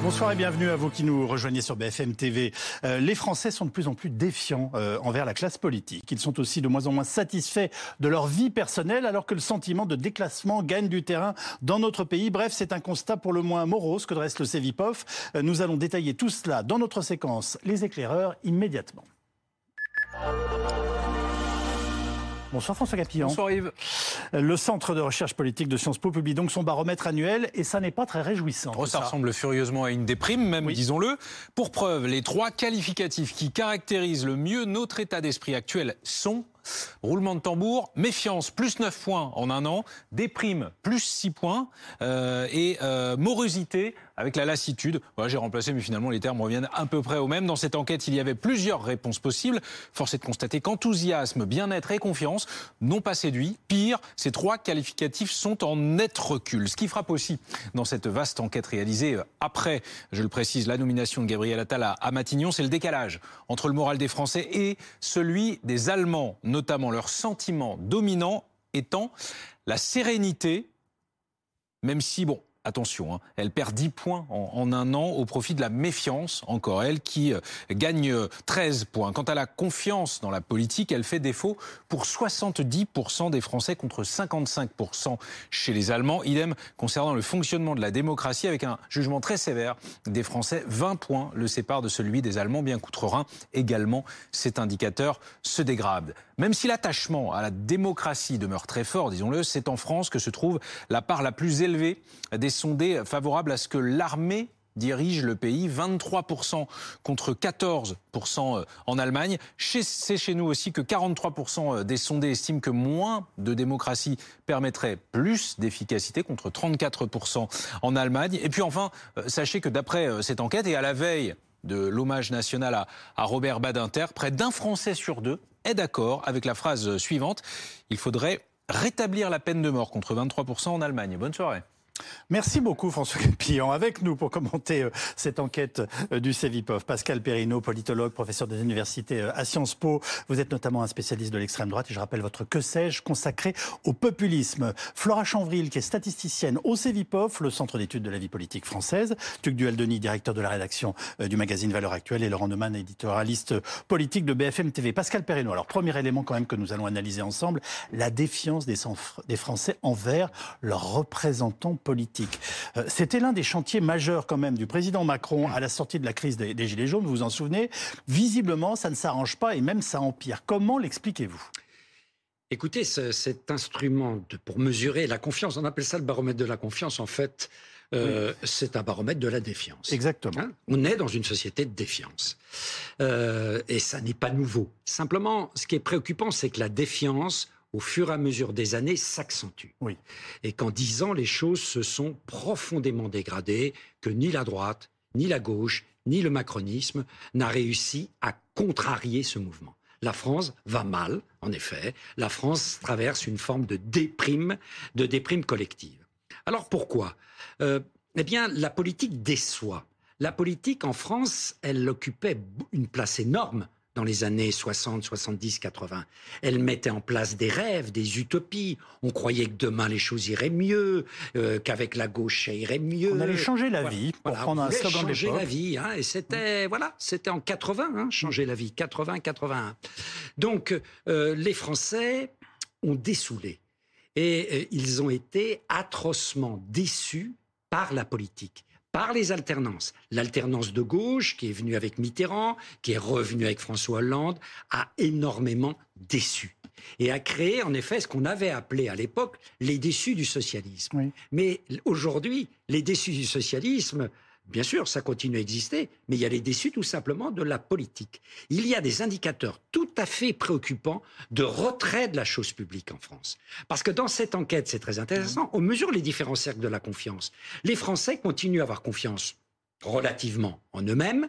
Bonsoir et bienvenue à vous qui nous rejoignez sur BFM TV. Euh, les Français sont de plus en plus défiants euh, envers la classe politique. Ils sont aussi de moins en moins satisfaits de leur vie personnelle alors que le sentiment de déclassement gagne du terrain dans notre pays. Bref, c'est un constat pour le moins morose que dresse le Cevipof. Euh, nous allons détailler tout cela dans notre séquence Les éclaireurs immédiatement. Bonsoir François Capillon. Bonsoir Yves. Le Centre de recherche politique de Sciences Po publie donc son baromètre annuel et ça n'est pas très réjouissant. Oh, ça, ressemble furieusement à une déprime, même, disons-le. Pour preuve, les trois qualificatifs qui caractérisent le mieux notre état d'esprit actuel sont Roulement de tambour, méfiance, plus 9 points en un an, déprime, plus 6 points, euh, et euh, morosité, avec la lassitude. J'ai remplacé, mais finalement les termes reviennent à peu près au même. Dans cette enquête, il y avait plusieurs réponses possibles. Force est de constater qu'enthousiasme, bien-être et confiance n'ont pas séduit. Pire, ces trois qualificatifs sont en net recul. Ce qui frappe aussi dans cette vaste enquête réalisée euh, après, je le précise, la nomination de Gabriel Attal à Matignon, c'est le décalage entre le moral des Français et celui des Allemands, notamment leur sentiment dominant étant la sérénité, même si, bon, attention, hein, elle perd 10 points en, un an au profit de la méfiance, encore elle, qui euh, gagne 13 points. Quant à la confiance dans la politique, elle fait défaut pour 70% des Français contre 55% chez les Allemands. Idem concernant le fonctionnement de la démocratie avec un jugement très sévère des Français. 20 points le séparent de celui des Allemands, bien qu'outre-Rhin également cet indicateur se dégrade. Même si l'attachement à la démocratie demeure très fort, disons-le, c'est en France que se trouve la part la plus élevée des sondés favorables à ce que l'armée dirige le pays, 23% contre 14% euh, en Allemagne. C'est chez nous aussi que 43% euh, des sondés estiment que moins de démocratie permettrait plus d'efficacité contre 34% en Allemagne. Et puis enfin, euh, sachez que d'après cette enquête et à la veille de l'hommage national à, à Robert Badinter, près d'un Français sur deux est d'accord avec la phrase suivante. Il faudrait rétablir la peine de mort contre 23% en Allemagne. Bonne soirée. Merci beaucoup François Capillon. Avec nous pour commenter euh, cette enquête euh, du CEVIPOF, Pascal Perrineau, politologue, professeur des universités euh, à Sciences Po. Vous êtes notamment un spécialiste de l'extrême droite et je rappelle votre que sais-je consacré au populisme. Flora Chanvril, qui est statisticienne au CEVIPOF, le centre d'études de la vie politique française. Tuc Duel-Denis, directeur de la rédaction du magazine Valeurs Actuelles et Laurent Neumann, éditorialiste politique de BFM TV. Pascal Perrineau, alors premier élément quand même que nous allons analyser ensemble, la défiance des, des Français envers leurs représentants politique. Euh, c'était l'un des chantiers majeurs quand même du président Macron à la sortie de la crise des, Gilets jaunes, vous vous en souvenez? Visiblement, ça ne s'arrange pas et même ça empire. Comment l'expliquez-vous? Écoutez, cet instrument de, pour mesurer la confiance, on appelle ça le baromètre de la confiance, en fait, euh, c'est un baromètre de la défiance. Exactement. Hein? On est dans une société de défiance. Euh, et ça n'est pas nouveau. Simplement, ce qui est préoccupant, c'est que la défiance au fur et à mesure des années, s'accentue. Oui. Et qu'en dix ans, les choses se sont profondément dégradées, que ni la droite, ni la gauche, ni le macronisme n'a réussi à contrarier ce mouvement. La France va mal, en effet. La France traverse une forme de déprime, de déprime collective. Alors pourquoi? Euh, Eh bien, la politique déçoit. La politique en France, elle occupait une place énorme dans les années 60, 70, 80. Elle mettait en place des rêves, des utopies. On croyait que demain les choses iraient mieux, euh, qu'avec la gauche ça irait mieux. On allait changer la vie, pour prendre un slogan de changer la vie, hein, et c'était voilà, c'était en 80, hein, changer la vie, 80, 81. Donc euh, les Français ont dessoulé et euh, ils ont été atrocement déçus par la politique par les alternances. L'alternance de gauche, qui est venue avec Mitterrand, qui est revenue avec François Hollande, a énormément déçu et a créé en effet ce qu'on avait appelé à l'époque les déçus du socialisme. Mais aujourd'hui, les déçus du socialisme, Bien sûr, ça continue à exister, mais il y a les déçus tout simplement de la politique. Il y a des indicateurs tout à fait préoccupants de retrait de la chose publique en France. Parce que dans cette enquête, c'est très intéressant, on mesure les différents cercles de la confiance. Les Français continuent à avoir confiance relativement en eux-mêmes,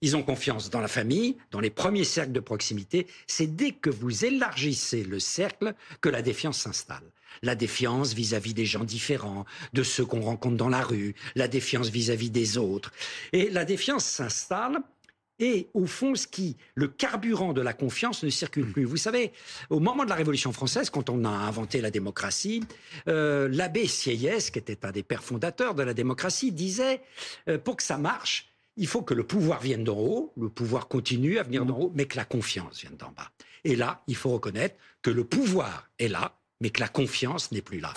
ils ont confiance dans la famille, dans les premiers cercles de proximité. C'est dès que vous élargissez le cercle que la défiance s'installe. La défiance vis-à-vis des gens différents, de ceux qu'on rencontre dans la rue, la défiance vis-à-vis des autres. Et la défiance s'installe Et au fond, ce qui, le carburant de la confiance ne circule plus. Vous savez, au moment de la Révolution française, quand on a inventé la démocratie, euh, l'abbé Sieyès, qui était un des pères fondateurs de la démocratie, disait euh, pour que ça marche, il faut que le pouvoir vienne d'en haut, le pouvoir continue à venir d'en haut, mais que la confiance vienne d'en bas. Et là, il faut reconnaître que le pouvoir est là, mais que la confiance n'est plus là.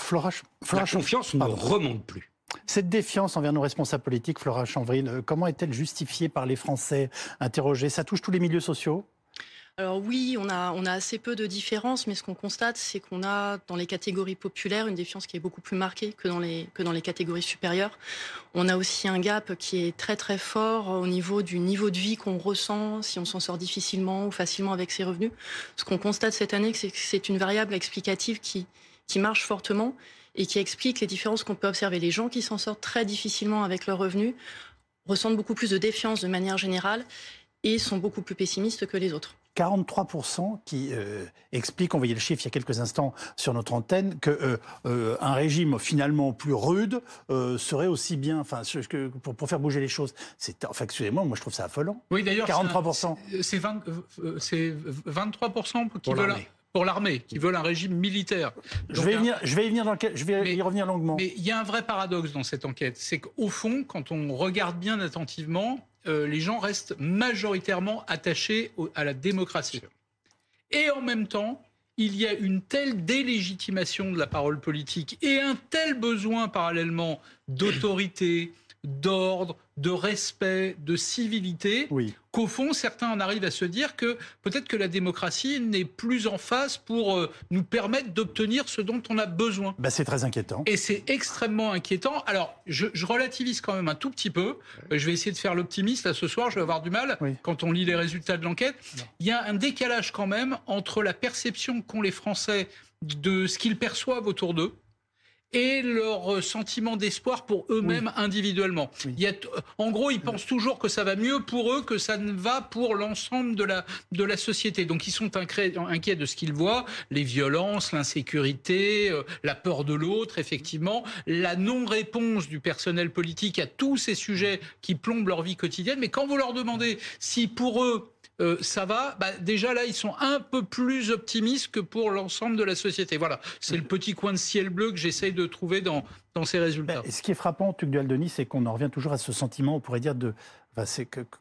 la confiance ne remonte plus. Cette défiance envers nos responsables politiques, Flora Chanvril, euh, comment est-elle justifiée par les Français? Interrogés Ça touche tous les milieux sociaux? Alors oui, on a, on a assez peu de différences, mais ce qu'on constate, c'est qu'on a dans les catégories populaires une défiance qui est beaucoup plus marquée que dans, les, que dans les catégories supérieures. On a aussi un gap qui est très très fort au niveau du niveau de vie qu'on ressent, si on s'en sort difficilement ou facilement avec ses revenus. Ce qu'on constate cette année, c'est que c'est une variable explicative qui, qui marche fortement et qui explique les différences qu'on peut observer. Les gens qui s'en sortent très difficilement avec leurs revenus ressentent beaucoup plus de défiance de manière générale et sont beaucoup plus pessimistes que les autres. 43% qui euh, expliquent, on voyait le chiffre il y a quelques instants sur notre antenne, qu'un euh, euh, un régime finalement plus rude serait aussi bien, enfin, que, pour, pour, faire bouger les choses. C'est, enfin, excusez-moi, moi je trouve ça affolant. Oui, d'ailleurs, 43%. C'est, 23% qui veulent pour l'armée, qui veulent un régime militaire. je vais, y venir, je vais, y venir dans je vais y revenir longuement. Mais il y a un vrai paradoxe dans cette enquête, c'est qu'au fond, quand on regarde bien attentivement, euh, les gens restent majoritairement attachés à la démocratie. Et en même temps, il y a une telle délégitimation de la parole politique et un tel besoin parallèlement d'autorité, d'ordre, de respect, de civilité, qu'au fond, certains en arrivent à se dire que peut-être que la démocratie n'est plus en face pour euh, nous permettre d'obtenir ce dont on a besoin. Bah, c'est très inquiétant. Et c'est extrêmement inquiétant. Alors, je, relativise quand même un tout petit peu. Euh, je vais essayer de faire l'optimiste. Là, ce soir, je vais avoir du mal quand on lit les résultats de l'enquête. Il y a un décalage quand même entre la perception qu'ont les Français de ce qu'ils perçoivent autour d'eux et leur sentiment d'espoir pour eux-mêmes individuellement. Il y a en gros, ils pensent toujours que ça va mieux pour eux que ça ne va pour l'ensemble de la, de la société. Donc ils sont inquiets de ce qu'ils voient, les violences, l'insécurité, euh, la peur de l'autre, effectivement, la non-réponse du personnel politique à tous ces sujets qui plombent leur vie quotidienne. Mais quand vous leur demandez si pour eux, euh, ça va. Bah, déjà là, ils sont un peu plus optimistes que pour l'ensemble de la société. Voilà, c'est le petit coin de ciel bleu que j'essaye de trouver dans, ces résultats. Ben, ce qui est frappant, Tuc Denis, c'est qu'on en revient toujours à ce sentiment, on pourrait dire, de,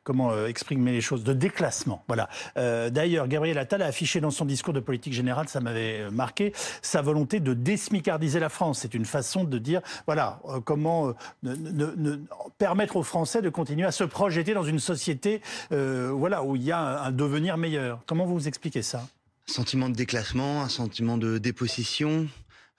comment euh, exprimer les choses, de déclassement. Voilà. Euh, d'ailleurs, Gabriel Attal a affiché dans son discours de politique générale, ça m'avait euh, marqué, sa volonté de désmicardiser la France. C'est une façon de dire, voilà, comment permettre aux Français de continuer à se projeter dans une société, voilà, où il y a un, devenir meilleur. Comment vous expliquez ça? Sentiment de déclassement, un sentiment de dépossession,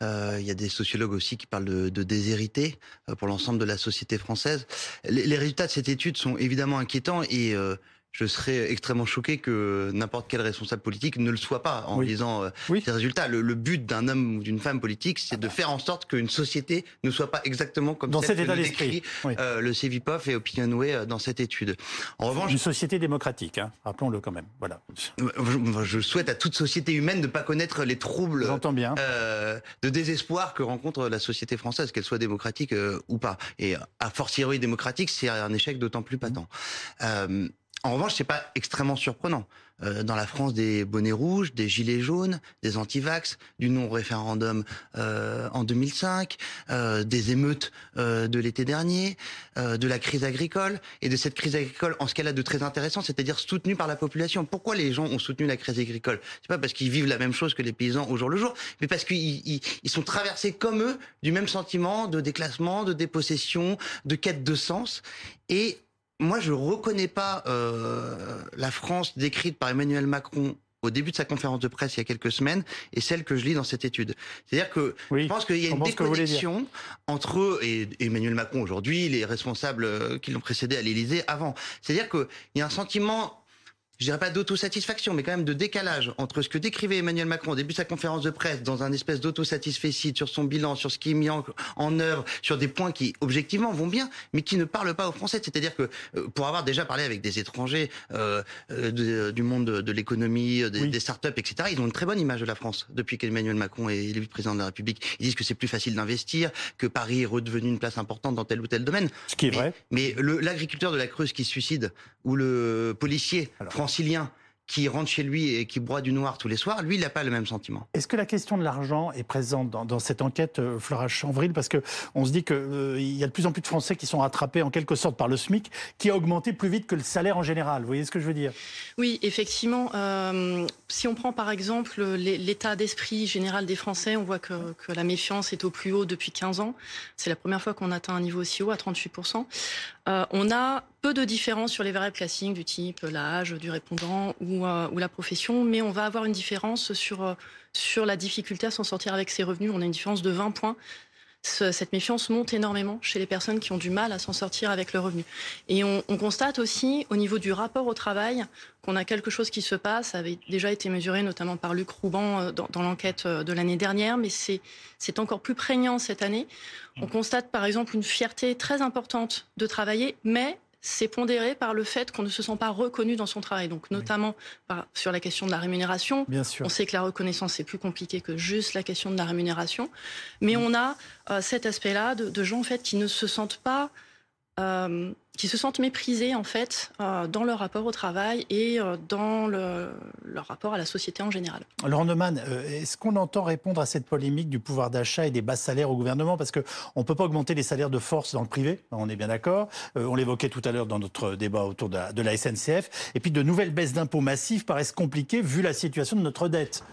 il y a des sociologues aussi qui parlent de, de déshérité euh, pour l'ensemble de la société française. Les, les, résultats de cette étude sont évidemment inquiétants et euh, je serais extrêmement choqué que n'importe quel responsable politique ne le soit pas en lisant euh, ces résultats. Le, but d'un homme ou d'une femme politique, c'est de faire en sorte qu'une société ne soit pas exactement comme dans cet état d'esprit. Euh, le CEVIPOF et Opinionway euh, dans cette étude. En revanche, une société démocratique, hein, rappelons-le quand même. Voilà. Je, je, souhaite à toute société humaine de ne pas connaître les troubles bien. Euh, de désespoir que rencontre la société française, qu'elle soit démocratique euh, ou pas. Et à fortiori démocratique, c'est un échec d'autant plus patent. Euh, en revanche, c'est pas extrêmement surprenant. Euh, dans la France, des bonnets rouges, des gilets jaunes, des antivax, du non-référendum euh, en 2005, euh, des émeutes euh, de l'été dernier, euh, de la crise agricole et de cette crise agricole en ce qu'elle a de très intéressant, c'est-à-dire soutenue par la population. Pourquoi les gens ont soutenu la crise agricole? C'est pas parce qu'ils vivent la même chose que les paysans au jour le jour, mais parce qu'ils ils, ils sont traversés comme eux du même sentiment de déclassement, de dépossession, de quête de sens et moi, je reconnais pas euh, la France décrite par Emmanuel Macron au début de sa conférence de presse il y a quelques semaines et celle que je lis dans cette étude. C'est-à-dire que je pense qu'il y a une déconnexion entre eux et Emmanuel Macron aujourd'hui, les responsables euh, qui l'ont précédé à l'Élysée avant. C'est-à-dire qu'il y a un sentiment je dirais pas d'autosatisfaction, mais quand même de décalage entre ce que décrivait Emmanuel Macron au début de sa conférence de presse, dans un espèce d'autosatisfecit sur son bilan, sur ce qui est mis en, en, œuvre, sur des points qui objectivement vont bien, mais qui ne parlent pas aux Français. C'est-à-dire que euh, pour avoir déjà parlé avec des étrangers euh, euh du monde de, l'économie, des, des startups, etc., ils ont une très bonne image de la France depuis qu'Emmanuel Macron est élu président de la République. Ils disent que c'est plus facile d'investir, que Paris est redevenu une place importante dans tel ou tel domaine. Ce qui est vrai. Mais l'agriculteur de la Creuse qui se suicide, ou le policier francilien qui rentre chez lui et qui boit du noir tous les soirs, lui, il n'a pas le même sentiment. Est-ce que la question de l'argent est présente dans, cette enquête, euh, Flora Chanvril? Parce qu'on se dit qu'il euh, y a de plus en plus de Français qui sont rattrapés en quelque sorte par le SMIC, qui a augmenté plus vite que le salaire en général. Vous voyez ce que je veux dire? Oui, effectivement. Euh, si on prend par exemple l'état d'esprit général des Français, on voit que, que, la méfiance est au plus haut depuis 15 ans. C'est la première fois qu'on atteint un niveau aussi haut, à 38%. Euh, on a peu de différences sur les variables classiques du type l'âge du répondant ou, euh, la profession, mais on va avoir une différence sur, euh, sur la difficulté à s'en sortir avec ses revenus. On a une différence de 20 points cette méfiance monte énormément chez les personnes qui ont du mal à s'en sortir avec le revenu. Et on, constate aussi au niveau du rapport au travail qu'on a quelque chose qui se passe, ça avait déjà été mesuré notamment par Luc Rouban dans, dans l'enquête de l'année dernière, mais c'est encore plus prégnant cette année. On constate par exemple une fierté très importante de travailler, mais c'est pondéré par le fait qu'on ne se sent pas reconnu dans son travail. Donc, notamment sur la question de la rémunération. Bien sûr. On sait que la reconnaissance, c'est plus compliqué que juste la question de la rémunération. Mais on a euh, cet aspect-là de, de, gens, en fait, qui ne se sentent pas euh, qui se sentent méprisés en fait euh, dans leur rapport au travail et euh, dans le, leur rapport à la société en général. Laurent Neumann, est-ce qu'on entend répondre à cette polémique du pouvoir d'achat et des bas salaires au gouvernement? Parce qu'on ne peut pas augmenter les salaires de force dans le privé, on est bien d'accord. on l'évoquait tout à l'heure dans notre débat autour de la, de la SNCF. Et puis de nouvelles baisses d'impôts massives paraissent compliquées vu la situation de notre dette.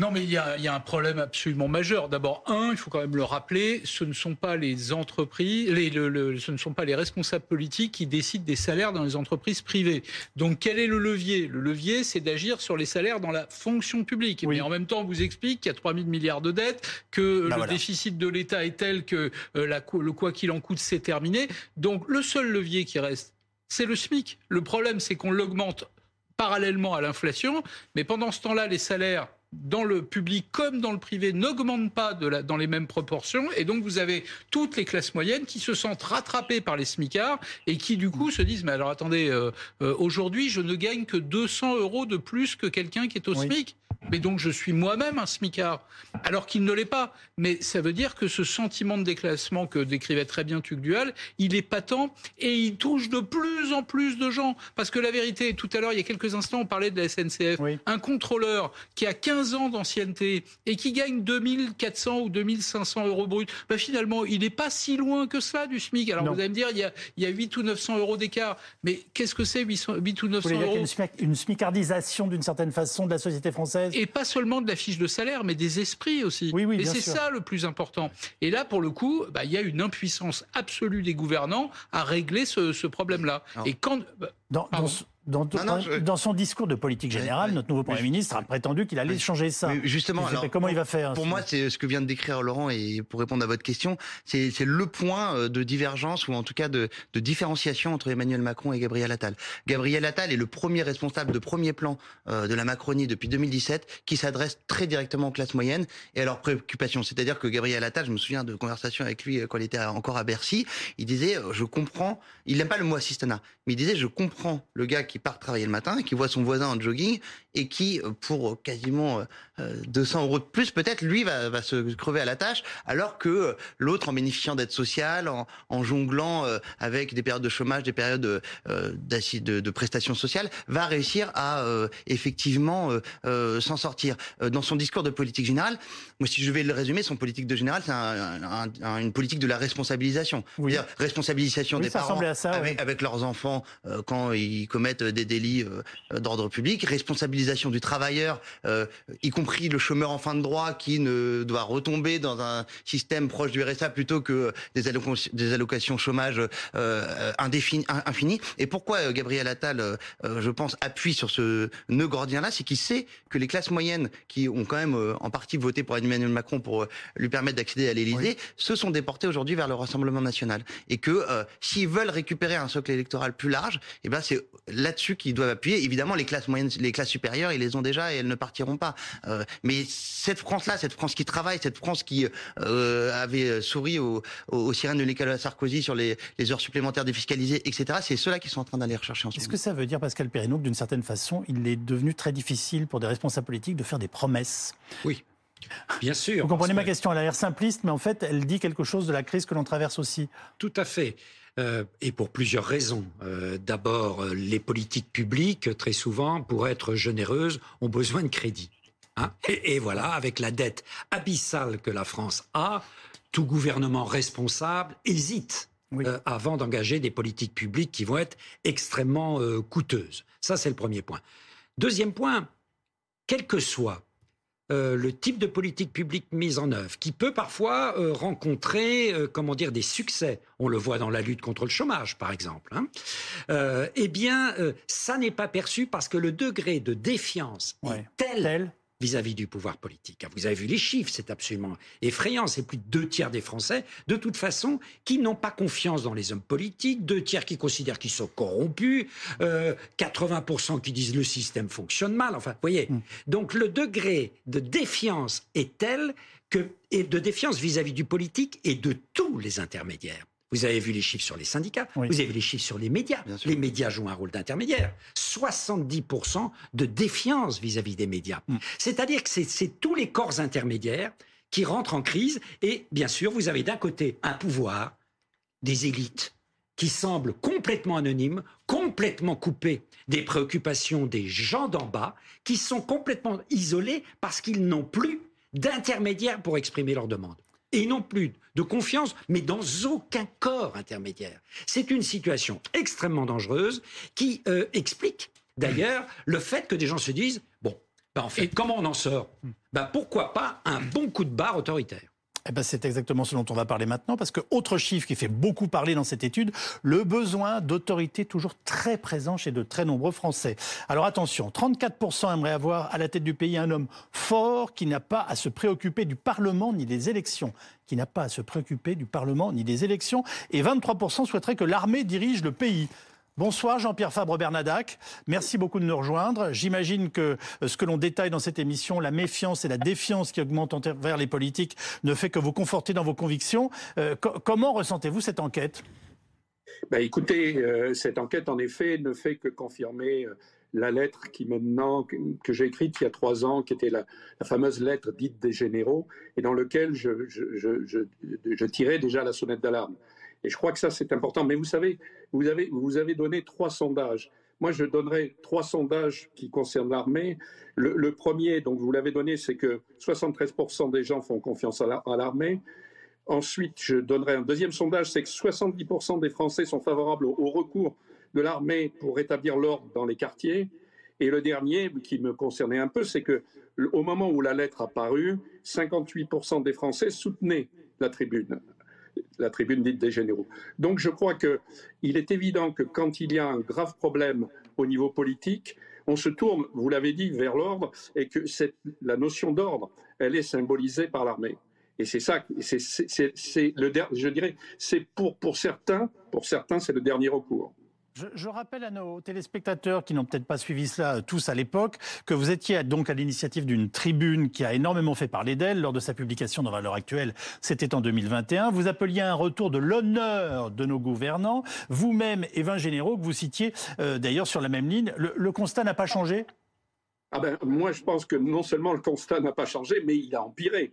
Non, mais il y, a, un problème absolument majeur. D'abord, un, il faut quand même le rappeler, ce ne sont pas les entreprises, les, ce ne sont pas les responsables politiques qui décident des salaires dans les entreprises privées. Donc, quel est le levier? Le levier, c'est d'agir sur les salaires dans la fonction publique. Mais en même temps, on vous explique qu'il y a 3 000 milliards de dettes, que bah le déficit de l'État est tel que euh, la, le quoi qu'il en coûte, c'est terminé. Donc, le seul levier qui reste, c'est le SMIC. Le problème, c'est qu'on l'augmente parallèlement à l'inflation, mais pendant ce temps-là, les salaires dans le public comme dans le privé n'augmente pas de la, dans les mêmes proportions. Et donc, vous avez toutes les classes moyennes qui se sentent rattrapées par les smicards et qui, du coup, se disent, mais alors attendez, euh, euh, aujourd'hui, je ne gagne que 200 euros de plus que quelqu'un qui est au SMIC mais donc je suis moi-même un smicard, alors qu'il ne l'est pas. Mais ça veut dire que ce sentiment de déclassement que décrivait très bien Tugdual, il est patent et il touche de plus en plus de gens. Parce que la vérité, tout à l'heure, il y a quelques instants, on parlait de la SNCF. Un contrôleur qui a 15 ans d'ancienneté et qui gagne 2400 ou 2500 euros brut, bah finalement, il n'est pas si loin que ça du SMIC. Alors vous allez me dire, il y, a, il y a 8 ou 900 euros d'écart. Mais qu'est-ce que c'est 8, ou 900 euros une, une smicardisation d'une certaine façon de la société française? Et pas seulement de la fiche de salaire, mais des esprits aussi. Oui, oui, et c'est ça le plus important. Et là, pour le coup, bah, il y a une impuissance absolue des gouvernants à régler ce, problème-là. Et quand... Bah, dans, dans, dans, son discours de politique générale, notre nouveau Premier ministre a prétendu qu'il allait changer ça. justement, alors, comment il va faire Pour moi, c'est ce que vient de décrire Laurent, et pour répondre à votre question, c'est le point euh, de divergence, ou en tout cas de, de, différenciation entre Emmanuel Macron et Gabriel Attal. Gabriel Attal est le premier responsable de premier plan euh, de la Macronie depuis 2017, qui s'adresse très directement aux classes moyennes et à leurs préoccupations. C'est-à-dire que Gabriel Attal, je me souviens de conversations avec lui euh, quand il était encore à Bercy, il disait, je comprends, il n'aime pas le mot assistanat, mais il disait, je comprends le gars qui part travailler le matin, qui voit son voisin en jogging et qui, euh, pour quasiment 200 euh, euros de plus, peut-être, lui, va, va, se crever à la tâche, alors que euh, l'autre, en bénéficiant d'aide sociale, en, en, jonglant avec des périodes de chômage, des périodes de, de, de prestations sociales, va réussir à effectivement s'en sortir. Dans son discours de politique générale, moi, si je vais le résumer, son politique de générale, c'est un, une politique de la responsabilisation. Oui. -dire responsabilisation des parents avec, avec, leurs enfants quand ils commettent des délits d'ordre public, responsabilisation du travailleur, euh, y compris le chômeur en fin de droit qui ne doit retomber dans un système proche du RSA plutôt que des, allocations, des allocations chômage euh, infinies. Et pourquoi euh, Gabriel Attal, euh, je pense, appuie sur ce nœud gordien-là, c'est qu'il sait que les classes moyennes qui ont quand même en partie voté pour Emmanuel Macron pour lui permettre d'accéder à l'Élysée, se sont déportés aujourd'hui vers le Rassemblement national. Et que s'ils veulent récupérer un socle électoral plus large, eh ben c'est là-dessus qu'ils doivent appuyer. Évidemment, les classes moyennes, les classes supérieures, ils les ont déjà et elles ne partiront pas. Euh, mais cette France-là, cette France qui travaille, cette France qui euh, avait souri aux, aux sirènes de Nicolas Sarkozy sur les, les heures supplémentaires défiscalisées, etc., c'est ceux-là qui sont en train d'aller rechercher en ce Est-ce que ça veut dire, Pascal Perrineau, que d'une certaine façon, il est devenu très difficile pour des responsables politiques de faire des promesses? Oui. Bien sûr. Vous comprenez ma question, elle a l'air simpliste, mais en fait, elle dit quelque chose de la crise que l'on traverse aussi. Tout à fait. Euh, et pour plusieurs raisons. Euh, d'abord, euh, les politiques publiques, très souvent, pour être généreuses, ont besoin de crédit. Hein. et, voilà, avec la dette abyssale que la France a, tout gouvernement responsable hésite avant d'engager des politiques publiques qui vont être extrêmement coûteuses. Ça, c'est le premier point. Deuxième point, quel que soit euh, le type de politique publique mise en œuvre, qui peut parfois euh, rencontrer, euh, comment dire, des succès. On le voit dans la lutte contre le chômage, par exemple. Hein. eh bien, ça n'est pas perçu parce que le degré de défiance est tel vis-à-vis du pouvoir politique. Vous avez vu les chiffres, c'est absolument effrayant. C'est plus de deux tiers des Français, de toute façon, qui n'ont pas confiance dans les hommes politiques, deux tiers qui considèrent qu'ils sont corrompus, 80% euh, qui disent le système fonctionne mal. Enfin, vous voyez. Hmm. Donc le degré de défiance est tel que, et de défiance vis-à-vis du politique et de tous les intermédiaires. Vous avez vu les chiffres sur les syndicats, vous avez vu les chiffres sur les médias. Les médias jouent un rôle d'intermédiaire. 70% de défiance vis-à-vis des médias. Mm. C'est-à-dire que c'est tous les corps intermédiaires qui rentrent en crise. Et bien sûr, vous avez d'un côté un pouvoir, des élites, qui semblent complètement anonymes, complètement coupés des préoccupations des gens d'en bas, qui sont complètement isolés parce qu'ils n'ont plus d'intermédiaires pour exprimer leurs demandes et non plus de confiance, mais dans aucun corps intermédiaire. C'est une situation extrêmement dangereuse qui euh, explique d'ailleurs le fait que des gens se disent, bon, ben en fait, comment on en sort? Ben Pourquoi pas un bon coup de barre autoritaire? Eh ben, c'est exactement ce dont on va parler maintenant, parce que autre chiffre qui fait beaucoup parler dans cette étude, le besoin d'autorité toujours très présent chez de très nombreux Français. Alors attention, 34% aimeraient avoir à la tête du pays un homme fort qui n'a pas à se préoccuper du Parlement ni des élections, qui n'a pas à se préoccuper du Parlement ni des élections, et 23% souhaiteraient que l'armée dirige le pays. Bonsoir Jean-Pierre Fabre-Bernadac. Merci beaucoup de nous rejoindre. J'imagine que euh, ce que l'on détaille dans cette émission, la méfiance et la défiance qui augmentent envers les politiques, ne fait que vous conforter dans vos convictions. Euh, comment ressentez-vous cette enquête? Bah, Écoutez, euh, cette enquête, en effet, ne fait que confirmer la lettre qui maintenant que j'ai écrite il y a trois ans, qui était la, fameuse lettre dite des généraux, et dans laquelle je tirais déjà la sonnette d'alarme. Et je crois que ça, c'est important. Mais vous savez, vous avez, vous avez donné trois sondages. Moi, je donnerai trois sondages qui concernent l'armée. Le, premier, donc vous l'avez donné, c'est que 73% des gens font confiance à l'armée. Ensuite, je donnerai un deuxième sondage, c'est que 70% des Français sont favorables au, recours de l'armée pour rétablir l'ordre dans les quartiers. Et le dernier, qui me concernait un peu, c'est que au moment où la lettre a paru, 58% des Français soutenaient la tribune la tribune dite des généraux. Donc je crois qu'il est évident que quand il y a un grave problème au niveau politique, on se tourne, vous l'avez dit, vers l'ordre et que la notion d'ordre, elle est symbolisée par l'armée. Et c'est ça, c'est, le, je dirais, c'est pour, pour certains, pour certains, c'est le dernier recours. Je, rappelle à nos téléspectateurs qui n'ont peut-être pas suivi cela euh, tous à l'époque que vous étiez donc à l'initiative d'une tribune qui a énormément fait parler d'elle lors de sa publication dans Valeurs Actuelles. C'était en 2021. Vous appeliez un retour de l'honneur de nos gouvernants. Vous-même et 20 généraux que vous citiez euh, d'ailleurs sur la même ligne. Le, constat n'a pas changé? Ah ben, Moi, je pense que non seulement le constat n'a pas changé, mais il a empiré.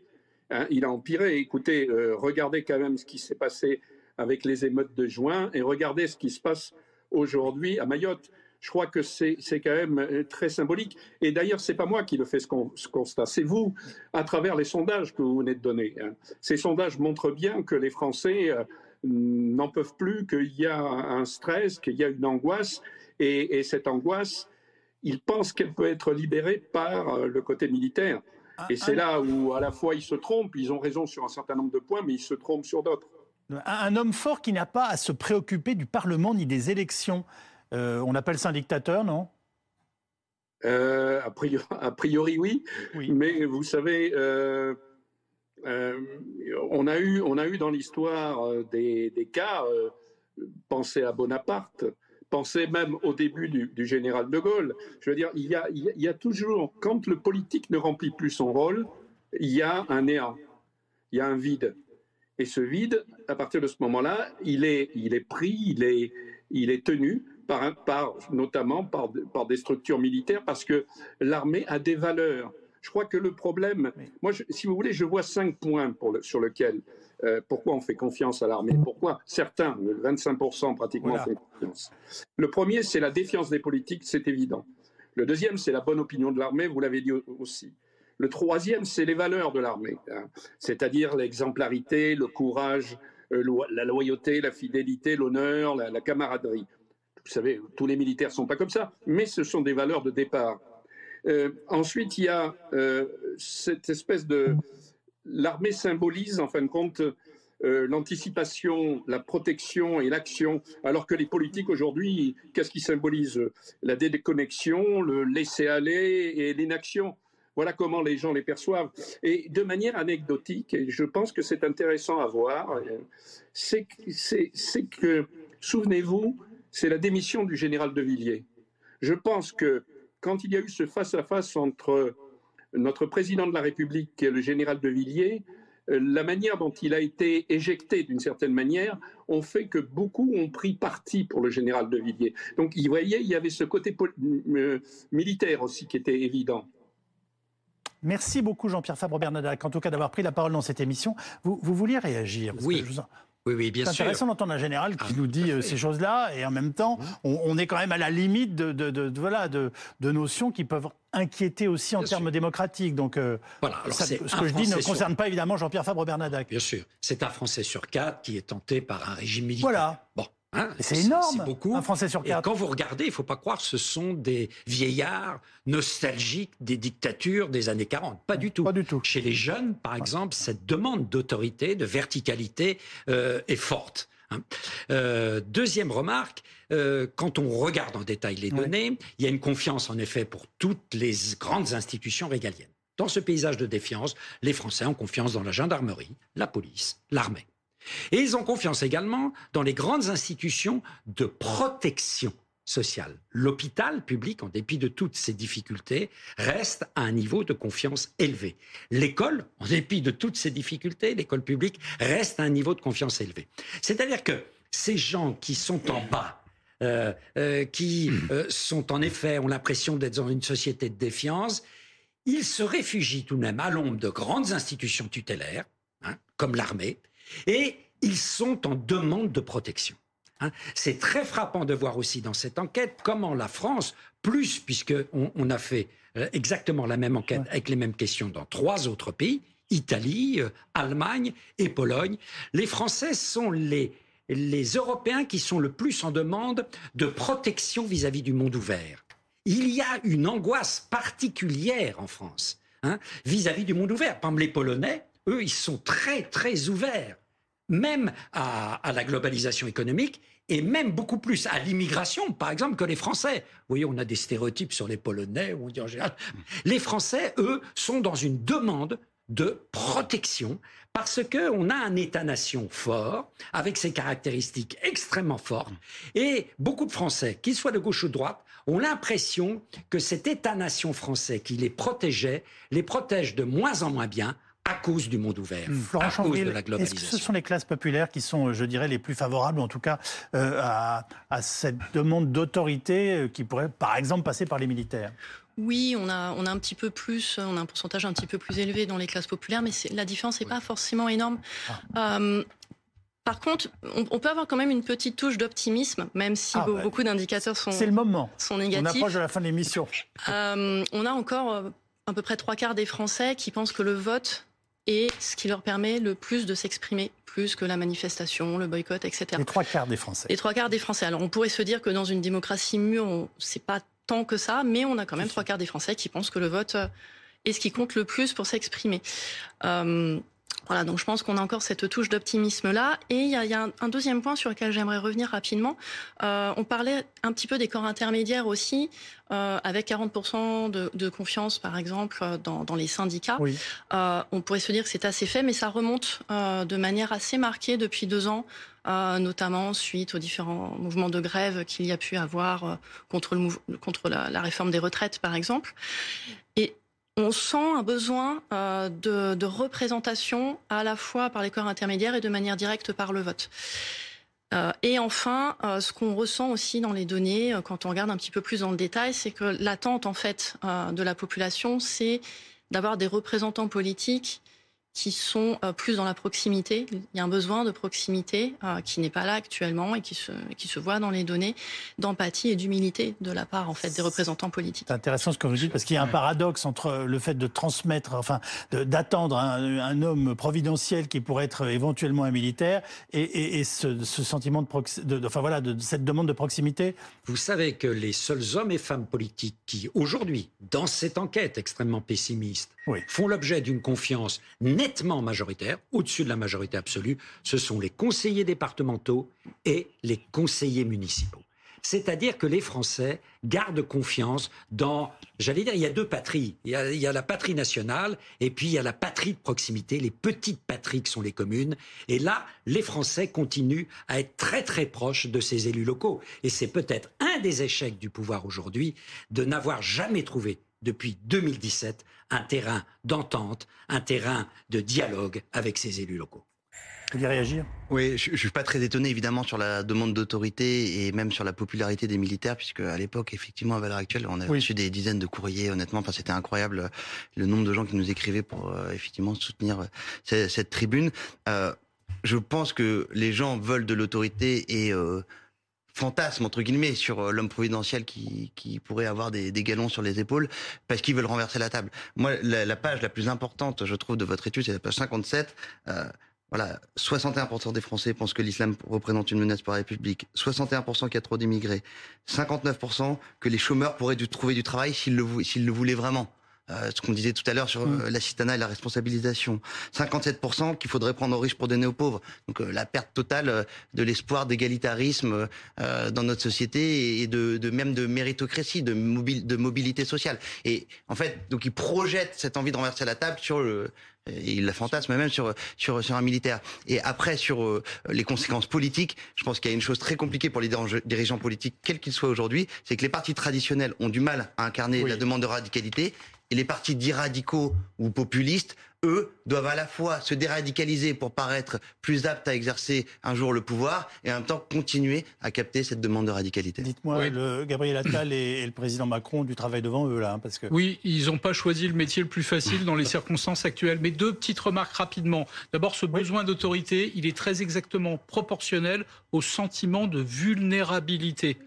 Hein. il a empiré. Écoutez, euh, regardez quand même ce qui s'est passé avec les émeutes de juin et regardez ce qui se passe aujourd'hui à Mayotte. Je crois que c'est quand même euh, très symbolique. Et d'ailleurs, c'est pas moi qui le fais ce, constat, c'est vous, à travers les sondages que vous venez de donner. Hein. Ces sondages montrent bien que les Français euh, n'en peuvent plus, qu'il y a un stress, qu'il y a une angoisse, et, cette angoisse, ils pensent qu'elle peut être libérée par euh, le côté militaire. Ah, et c'est ah. là où, à la fois, ils se trompent, ils ont raison sur un certain nombre de points, mais ils se trompent sur d'autres. Un homme fort qui n'a pas à se préoccuper du Parlement ni des élections. Euh, on appelle ça un dictateur, non? Euh, a, priori, oui. Mais vous savez, euh, on, a eu, on a eu dans l'histoire des, des, cas, pensez à Bonaparte, Pensez même au début du, général de Gaulle. Je veux dire, il y, a, il y a toujours, quand le politique ne remplit plus son rôle, il y a un néant, il y a un vide. Et ce vide, à partir de ce moment-là, il est, il est pris, il est, il est tenu par, par notamment par, par des structures militaires, parce que l'armée a des valeurs. Je crois que le problème, moi, si vous voulez, je vois cinq points pour sur lesquels, euh, pourquoi on fait confiance à l'armée, pourquoi certains, 25% pratiquement, font confiance. Le premier, c'est la défiance des politiques, c'est évident. Le deuxième, c'est la bonne opinion de l'armée, vous l'avez dit aussi. Le troisième, c'est les valeurs de l'armée, hein. c'est-à-dire l'exemplarité, le courage, euh, la loyauté, la fidélité, l'honneur, la, camaraderie. Vous savez, tous les militaires ne sont pas comme ça, mais ce sont des valeurs de départ. Euh, ensuite, il y a euh, cette espèce de... L'armée symbolise, en fin de compte, l'anticipation, la protection et l'action, alors que les politiques aujourd'hui, qu'est-ce qui symbolise La déconnexion, le laisser-aller et l'inaction. Voilà comment les gens les perçoivent. Et de manière anecdotique, et je pense que c'est intéressant à voir, c'est que, souvenez-vous, c'est la démission du général de Villiers. Je pense que quand il y a eu ce face-à-face entre notre président de la République et le général de Villiers, la manière dont il a été éjecté d'une certaine manière ont fait que beaucoup ont pris parti pour le général de Villiers. Donc, vous voyez, il y avait ce côté euh, militaire aussi qui était évident. Merci beaucoup Jean-Pierre Fabre-Bernadac, en tout cas d'avoir pris la parole dans cette émission. Vous, vous vouliez réagir Oui. Oui, oui, bien sûr. C'est intéressant d'entendre un général qui ah, nous dit euh, ces choses-là, et en même temps, on, est quand même à la limite de, voilà, de, notions qui peuvent inquiéter aussi en termes démocratiques. Donc, euh, voilà. ce que je dis ne concerne pas évidemment Jean-Pierre Fabre-Bernadac. Bien sûr. C'est un Français sur quatre qui est tenté par un régime militaire. Voilà. Bon. Hein, c'est énorme, beaucoup. un Français sur quatre. Et quand vous regardez, il ne faut pas croire que ce sont des vieillards nostalgiques des dictatures des années 40. Pas du tout. Pas du tout. Chez les jeunes, par exemple, cette demande d'autorité, de verticalité euh, est forte. Hein. Euh, deuxième remarque, euh, quand on regarde en détail les données, il y a une confiance en effet pour toutes les grandes institutions régaliennes. Dans ce paysage de défiance, les Français ont confiance dans la gendarmerie, la police, l'armée. Et ils ont confiance également dans les grandes institutions de protection sociale. L'hôpital public, en dépit de toutes ses difficultés, reste à un niveau de confiance élevé. L'école, en dépit de toutes ses difficultés, l'école publique reste à un niveau de confiance élevé. C'est-à-dire que ces gens qui sont en bas, euh, euh, qui euh, sont en effet, ont l'impression d'être dans une société de défiance, ils se réfugient tout de même à l'ombre de grandes institutions tutélaires, hein, comme l'armée, et ils sont en demande de protection. Hein. C'est très frappant de voir aussi dans cette enquête comment la France, plus puisqu'on on a fait euh, exactement la même enquête avec les mêmes questions dans trois autres pays, Italie, euh, Allemagne et Pologne, les Français sont les, les Européens qui sont le plus en demande de protection vis-à-vis du monde ouvert. Il y a une angoisse particulière en France hein, vis-à-vis -vis du monde ouvert. Par exemple, les Polonais, eux, ils sont très, très ouverts, même à, la globalisation économique et même beaucoup plus à l'immigration, par exemple, que les Français. Vous voyez, on a des stéréotypes sur les Polonais, on dit en général. Les Français, eux, sont dans une demande de protection parce qu'on a un État-nation fort, avec ses caractéristiques extrêmement fortes, et beaucoup de Français, qu'ils soient de gauche ou de droite, ont l'impression que cet État-nation français qui les protégeait, les protège de moins en moins bien à cause du monde ouvert, hmm. à cause de la globalisation. Est-ce que ce sont les classes populaires qui sont, je dirais, les plus favorables, en tout cas, euh, à, cette demande d'autorité euh, qui pourrait, par exemple, passer par les militaires? Oui, on a, on a un petit peu plus, on a un pourcentage un petit peu plus élevé dans les classes populaires, mais la différence n'est pas forcément énorme. Ah. Euh, par contre, on, peut avoir quand même une petite touche d'optimisme, même si ah, beaucoup d'indicateurs sont, le moment. sont négatifs. On approche de la fin de l'émission. on a encore à peu près trois quarts des Français qui pensent que le vote et ce qui leur permet le plus de s'exprimer, plus que la manifestation, le boycott, etc. Les trois quarts des Français. Les trois quarts des Français. Alors on pourrait se dire que dans une démocratie mûre, c'est pas tant que ça, mais on a quand même trois quarts des Français qui pensent que le vote est ce qui compte le plus pour s'exprimer. Euh, Voilà, donc je pense qu'on a encore cette touche d'optimisme-là. Et il y a, un, deuxième point sur lequel j'aimerais revenir rapidement. Euh, on parlait un petit peu des corps intermédiaires aussi, euh, avec 40% de, confiance, par exemple, dans, les syndicats. Euh, on pourrait se dire que c'est assez fait, mais ça remonte de manière assez marquée depuis deux ans, notamment suite aux différents mouvements de grève qu'il y a pu avoir contre, le, contre la, la réforme des retraites, par exemple. Et on sent un besoin euh, de, représentation à la fois par les corps intermédiaires et de manière directe par le vote. Euh, et enfin, euh, ce qu'on ressent aussi dans les données, quand on regarde un petit peu plus dans le détail, c'est que l'attente en fait de la population, c'est d'avoir des représentants politiques qui sont euh, plus dans la proximité. Il y a un besoin de proximité euh, qui n'est pas là actuellement et qui se, qui se voit dans les données d'empathie et d'humilité de la part en fait des représentants politiques. C'est intéressant ce que vous dites parce qu'il y a un paradoxe entre le fait de transmettre, enfin d'attendre un, homme providentiel qui pourrait être éventuellement un militaire et, et, ce, ce, sentiment de, de, enfin voilà, de, cette demande de proximité. Vous savez que les seuls hommes et femmes politiques qui aujourd'hui, dans cette enquête extrêmement pessimiste, font l'objet d'une confiance nettement majoritaire, au-dessus de la majorité absolue, ce sont les conseillers départementaux et les conseillers municipaux. C'est-à-dire que les Français gardent confiance dans, j'allais dire, il y a deux patries. Il y a, la patrie nationale et puis il y a la patrie de proximité, les petites patries qui sont les communes. Et là, les Français continuent à être très très proches de ces élus locaux. Et c'est peut-être un des échecs du pouvoir aujourd'hui de n'avoir jamais trouvé depuis 2017 un terrain d'entente, un terrain de dialogue avec ces élus locaux. Vous voulez réagir? Oui, je, ne suis pas très étonné évidemment sur la demande d'autorité et même sur la popularité des militaires, puisque à l'époque, effectivement, à valeur actuelle, on a reçu des dizaines de courriers. Honnêtement, enfin, c'était incroyable le nombre de gens qui nous écrivaient pour euh, effectivement soutenir euh, cette, tribune. Euh, je pense que les gens veulent de l'autorité et fantasme entre guillemets sur euh, l'homme providentiel qui, qui pourrait avoir des, des, galons sur les épaules parce qu'ils veulent renverser la table. Moi, la, page la plus importante, je trouve, de votre étude, c'est la page 57. Euh, voilà, 61% des Français pensent que l'islam représente une menace pour la République, 61% qu'il y a trop d'immigrés, 59% que les chômeurs pourraient trouver du travail s'ils le, s'ils le voulaient vraiment. Euh, ce qu'on disait tout à l'heure sur mm. euh, l'assistanat et la responsabilisation. 57% qu'il faudrait prendre aux riches pour donner aux pauvres. Donc euh, la perte totale de l'espoir d'égalitarisme dans notre société et de, de, même de méritocratie, de, de mobilité sociale. Et en fait, donc ils projettent cette envie de renverser la table sur le et il la fantasme même sur, sur, sur un militaire. Et après, sur les conséquences politiques, je pense qu'il y a une chose très compliquée pour les dirigeants politiques, quels qu'ils soient aujourd'hui, c'est que les partis traditionnels ont du mal à incarner la demande de radicalité et les partis dits radicaux ou populistes, eux, doivent à la fois se déradicaliser pour paraître plus aptes à exercer un jour le pouvoir et en même temps continuer à capter cette demande de radicalité. Dites-moi, le Gabriel Attal et, le président Macron du travail devant eux là, hein, parce que oui, ils n'ont pas choisi le métier le plus facile dans les circonstances actuelles. Mais deux petites remarques rapidement. D'abord, ce besoin d'autorité, il est très exactement proportionnel au sentiment de vulnérabilité.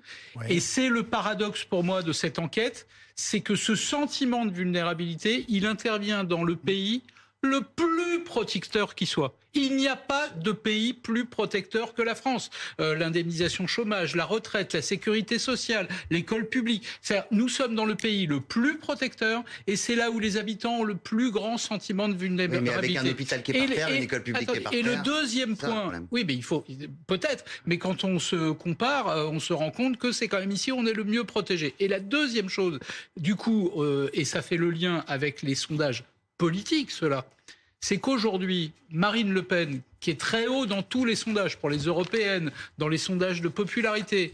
Et c'est le paradoxe pour moi de cette enquête, c'est que ce sentiment de vulnérabilité, il intervient dans le pays le plus protecteur qui soit. Il n'y a pas de pays plus protecteur que la France. Euh, l'indemnisation chômage, la retraite, la sécurité sociale, l'école publique. Nous sommes dans le pays le plus protecteur et c'est là où les habitants ont le plus grand sentiment de vulnérabilité. mais avec un hôpital qui est par terre, une école publique qui est par terre. Et le deuxième point, oui, mais il faut peut-être, mais quand on se compare, euh, on se rend compte que c'est quand même ici on est le mieux protégé. Et la deuxième chose, du coup, euh, et ça fait le lien avec les sondages politique, cela. C'est qu'aujourd'hui, Marine Le Pen, qui est très haut dans tous les sondages pour les européennes, dans les sondages de popularité,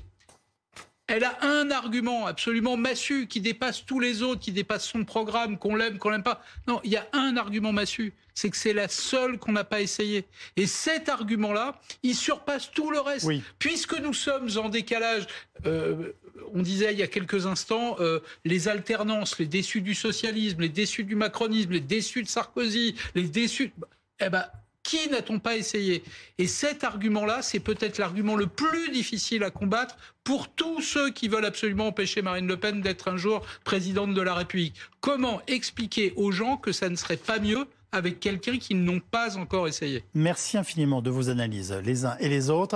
elle a un argument absolument massu qui dépasse tous les autres, qui dépasse son programme, qu'on l'aime, qu'on l'aime pas. Non, il y a un argument massu, c'est que c'est la seule qu'on n'a pas essayé. Et cet argument-là, il surpasse tout le reste. Puisque nous sommes en décalage, euh, on disait il y a quelques instants, euh, les alternances, les déçus du socialisme, les déçus du macronisme, les déçus de Sarkozy, les déçus... Eh ben, qui n'a-t-on pas essayé? Et cet argument-là, c'est peut-être l'argument le plus difficile à combattre pour tous ceux qui veulent absolument empêcher Marine Le Pen d'être un jour présidente de la République. Comment expliquer aux gens que ça ne serait pas mieux avec quelqu'un qui n'ont pas encore essayé? Merci infiniment de vos analyses, les uns et les autres.